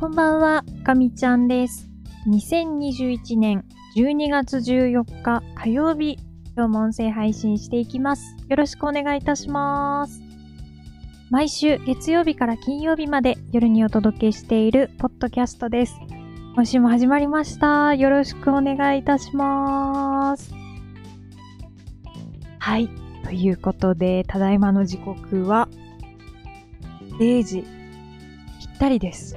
こんばんは、かみちゃんです。2021年12月14日火曜日、今日も音声配信していきます。よろしくお願いいたします。毎週月曜日から金曜日まで夜にお届けしているポッドキャストです。今週も始まりました。よろしくお願いいたします。はい。ということで、ただいまの時刻は0時ぴったりです。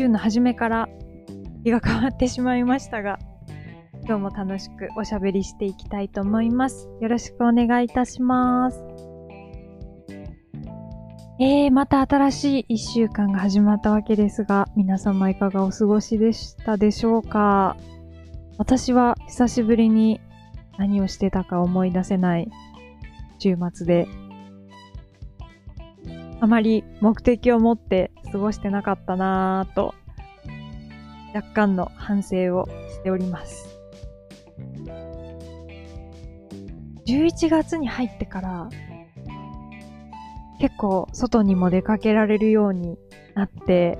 週の初めから日が変わってしまいましたが、今日も楽しくおしゃべりしていきたいと思います。よろしくお願いいたします。えー、また新しい一週間が始まったわけですが、皆様いかがお過ごしでしたでしょうか？私は久しぶりに何をしてたか思い出せない週末で、あまり目的を持って過ごしてなかったなぁと、若干の反省をしております。11月に入ってから、結構外にも出かけられるようになって、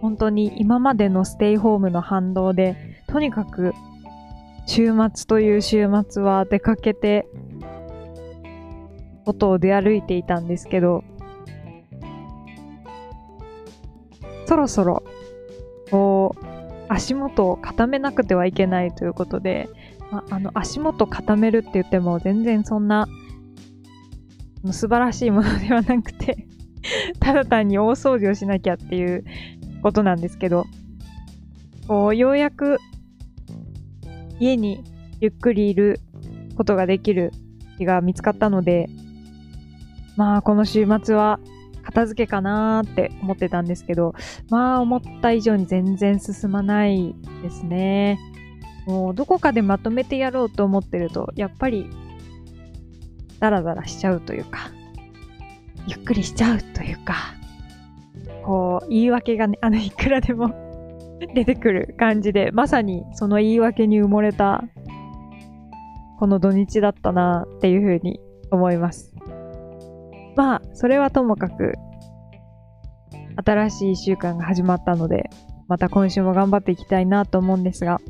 本当に今までのステイホームの反動で、とにかく週末という週末は出かけて、外を出歩いていたんですけど、そろそろ、こう、足元を固めなくてはいけないということで、まあ、あの、足元固めるって言っても全然そんな、素晴らしいものではなくて、ただ単に大掃除をしなきゃっていうことなんですけど、こう、ようやく家にゆっくりいることができる日が見つかったので、まあ、この週末は片付けかなーって思ってたんですけど、まあ思った以上に全然進まないですね。もうどこかでまとめてやろうと思ってると、やっぱりダラダラしちゃうというか、ゆっくりしちゃうというか、こう言い訳がね、あのいくらでも 出てくる感じで、まさにその言い訳に埋もれたこの土日だったなっていうふうに思います。まあ、それはともかく、新しい一週間が始まったので、また今週も頑張っていきたいなと思うんですが、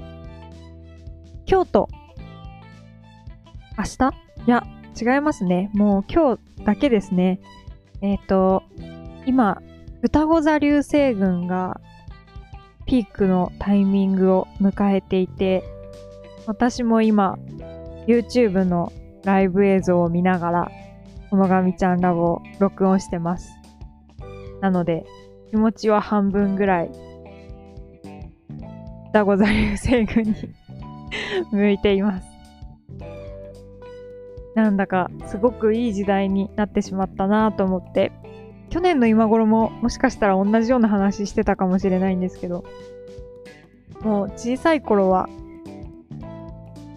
今日と、明日？いや、違いますね。もう今日だけですね。えっ、ー、と、今、双子座流星群がピークのタイミングを迎えていて、私も今、YouTube のライブ映像を見ながら、このがみちゃんラボを録音してます。なので、気持ちは半分ぐらい、双子座流星群に 向いています。なんだか、すごくいい時代になってしまったなと思って、去年の今頃ももしかしたら同じような話してたかもしれないんですけど、もう小さい頃は、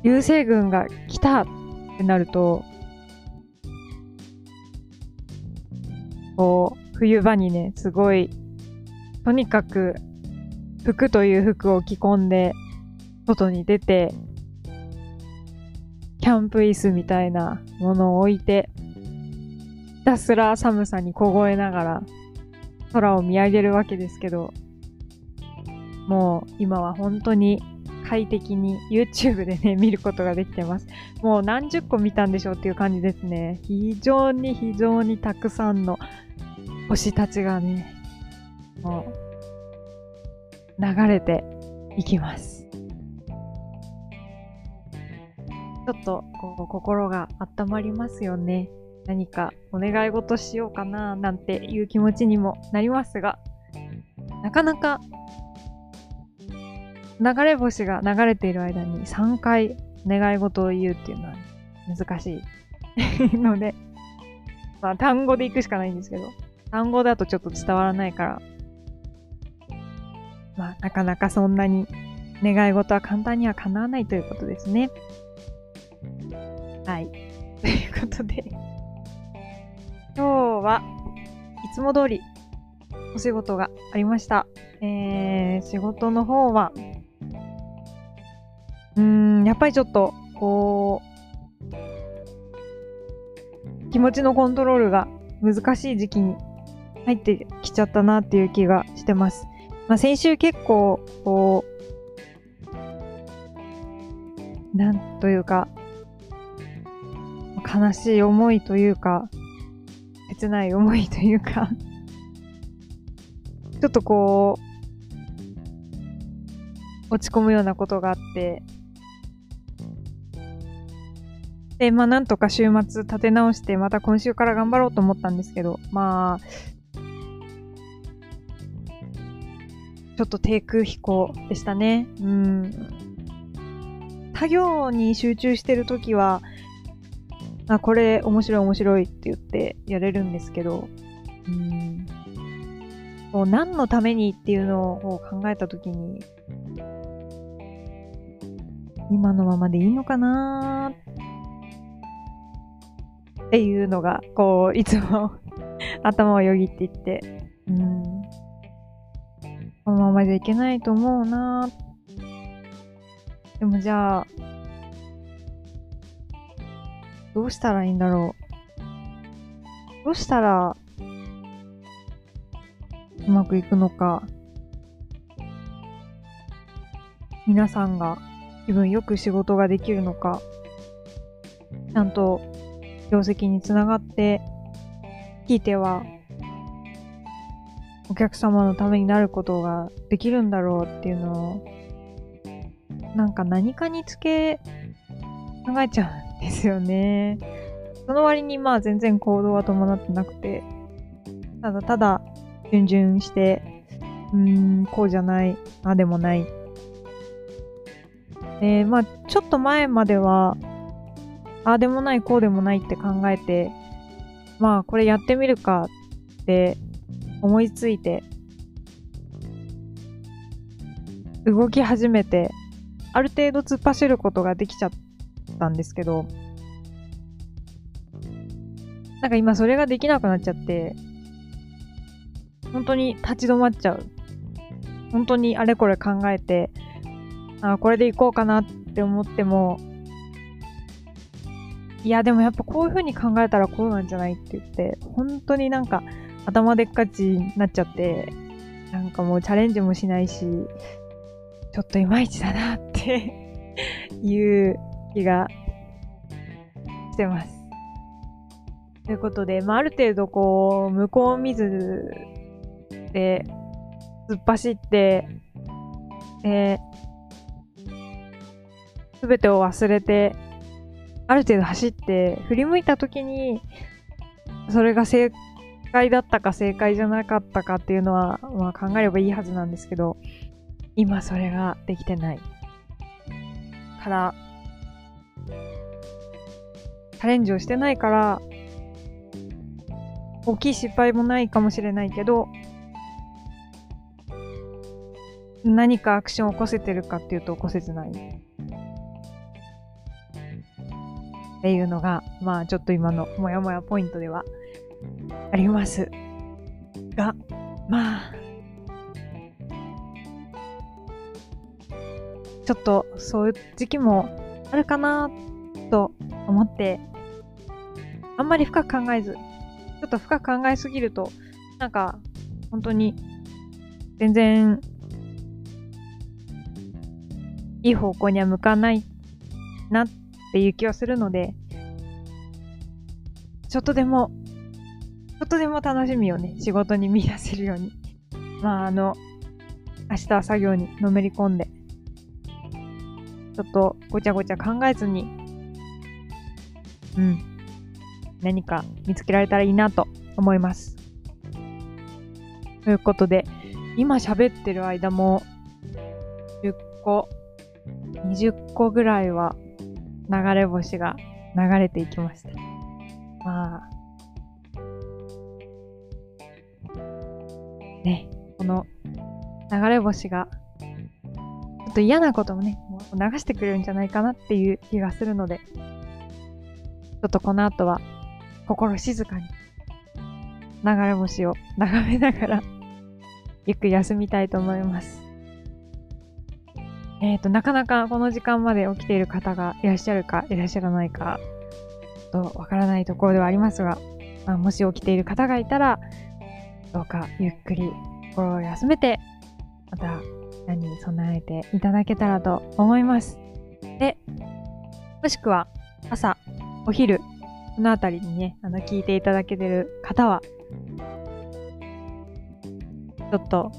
流星群が来たってなると、こう、冬場にね、すごい、とにかく、服という服を着込んで、外に出て、キャンプ椅子みたいなものを置いて、ひたすら寒さに凍えながら、空を見上げるわけですけど、もう今は本当に快適に YouTube でね、見ることができてます。もう何十個見たんでしょうっていう感じですね。非常に非常にたくさんの星たちがね、もう、流れていきます。ちょっと、こう、心が温まりますよね。何かお願い事しようかな、なんていう気持ちにもなりますが、なかなか、流れ星が流れている間に3回願い事を言うっていうのは難しいので、まあ単語で行くしかないんですけど、単語だとちょっと伝わらないから、まあ、なかなかそんなに願い事は簡単には叶わないということですね。はい。ということで、今日はいつも通りお仕事がありました。えー、仕事の方は、うーん、やっぱりちょっと、こう、気持ちのコントロールが難しい時期に入ってきちゃったなっていう気がしてます。まあ、先週結構、こう、なんというか、悲しい思いというか、切ない思いというか ちょっとこう、落ち込むようなことがあって、で、まあなんとか週末立て直して、また今週から頑張ろうと思ったんですけど、まあ、ちょっと低空飛行でしたね。うん。作業に集中してるときは、あ、これ面白い面白いって言ってやれるんですけど、うん。こう何のためにっていうのを考えたときに、今のままでいいのかなっていうのが、こう、いつも 頭をよぎっていって、ままじゃいけないと思うなでもじゃあ、どうしたらいいんだろう。どうしたら、うまくいくのか。皆さんが気分よく仕事ができるのか。ちゃんと業績につながって、聞いては、お客様のためになることができるんだろうっていうのを、なんか何かにつけ考えちゃうんですよね。その割にまあ全然行動は伴ってなくて、ただただ、順々して、うーん、こうじゃない、あでもない。で、まあちょっと前までは、あでもない、こうでもないって考えて、まあこれやってみるかって思いついて、動き始めて、ある程度突っ走ることができちゃったんですけど、なんか今それができなくなっちゃって、本当に立ち止まっちゃう。本当にあれこれ考えて、あこれでいこうかなって思っても、いやでもやっぱこういう風に考えたらこうなんじゃないって言って、本当になんか頭でっかちになっちゃって、なんかもうチャレンジもしないし、ちょっといまいちだなって いう気がしてます。ということで、まあ、ある程度こう、向こう見ずで突っ走って、えすべてを忘れて、ある程度走って振り向いた時に、それが正解だったか正解じゃなかったかっていうのは、まあ考えればいいはずなんですけど、今それができてない。から、チャレンジをしてないから、大きい失敗もないかもしれないけど、何かアクションを起こせてるかっていうと起こせてない。っていうのが、まあちょっと今のモヤモヤポイントではあります。が、まあ、ちょっとそういう時期もあるかなと思って、あんまり深く考えず、ちょっと深く考えすぎると、なんか、本当に、全然、いい方向には向かないなっていう気はするので、ちょっとでも、とでも楽しみをね、仕事に見出せるように。まあ、あの、明日は作業にのめり込んで、ちょっとごちゃごちゃ考えずにうん、何か見つけられたらいいなと思います。ということで、今喋ってる間も10個、20個ぐらいは流れ星が流れていきました。まあ、ね、この流れ星がちょっと嫌なこともね、もう流してくれるんじゃないかなっていう気がするので、ちょっとこの後は心静かに流れ星を眺めながらゆっくり休みたいと思います。えっ、ー、と、なかなかこの時間まで起きている方がいらっしゃるかいらっしゃらないか、とわからないところではありますが、まあ、もし起きている方がいたら、どうかゆっくり心を休めて、また何に備えていただけたらと思います。で、もしくは朝、お昼、このあたりにね、あの、聞いていただけてる方は、ちょっと、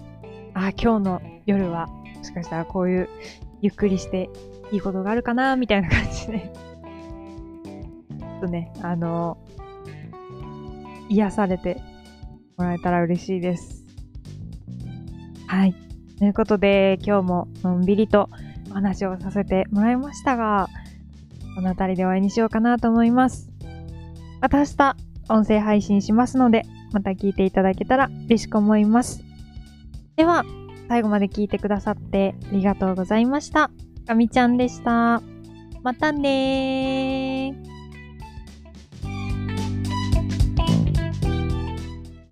あ、今日の夜は、もしかしたらこういうゆっくりしていいことがあるかな、みたいな感じで、ちょっとね、あの、癒されてもらえたら嬉しいです。はい。ということで、今日ものんびりとお話をさせてもらいましたが、この辺りで終わりにしようかなと思います。また明日、音声配信しますので、また聞いていただけたら嬉しく思います。では、最後まで聞いてくださってありがとうございました。かみちゃんでした。またねー。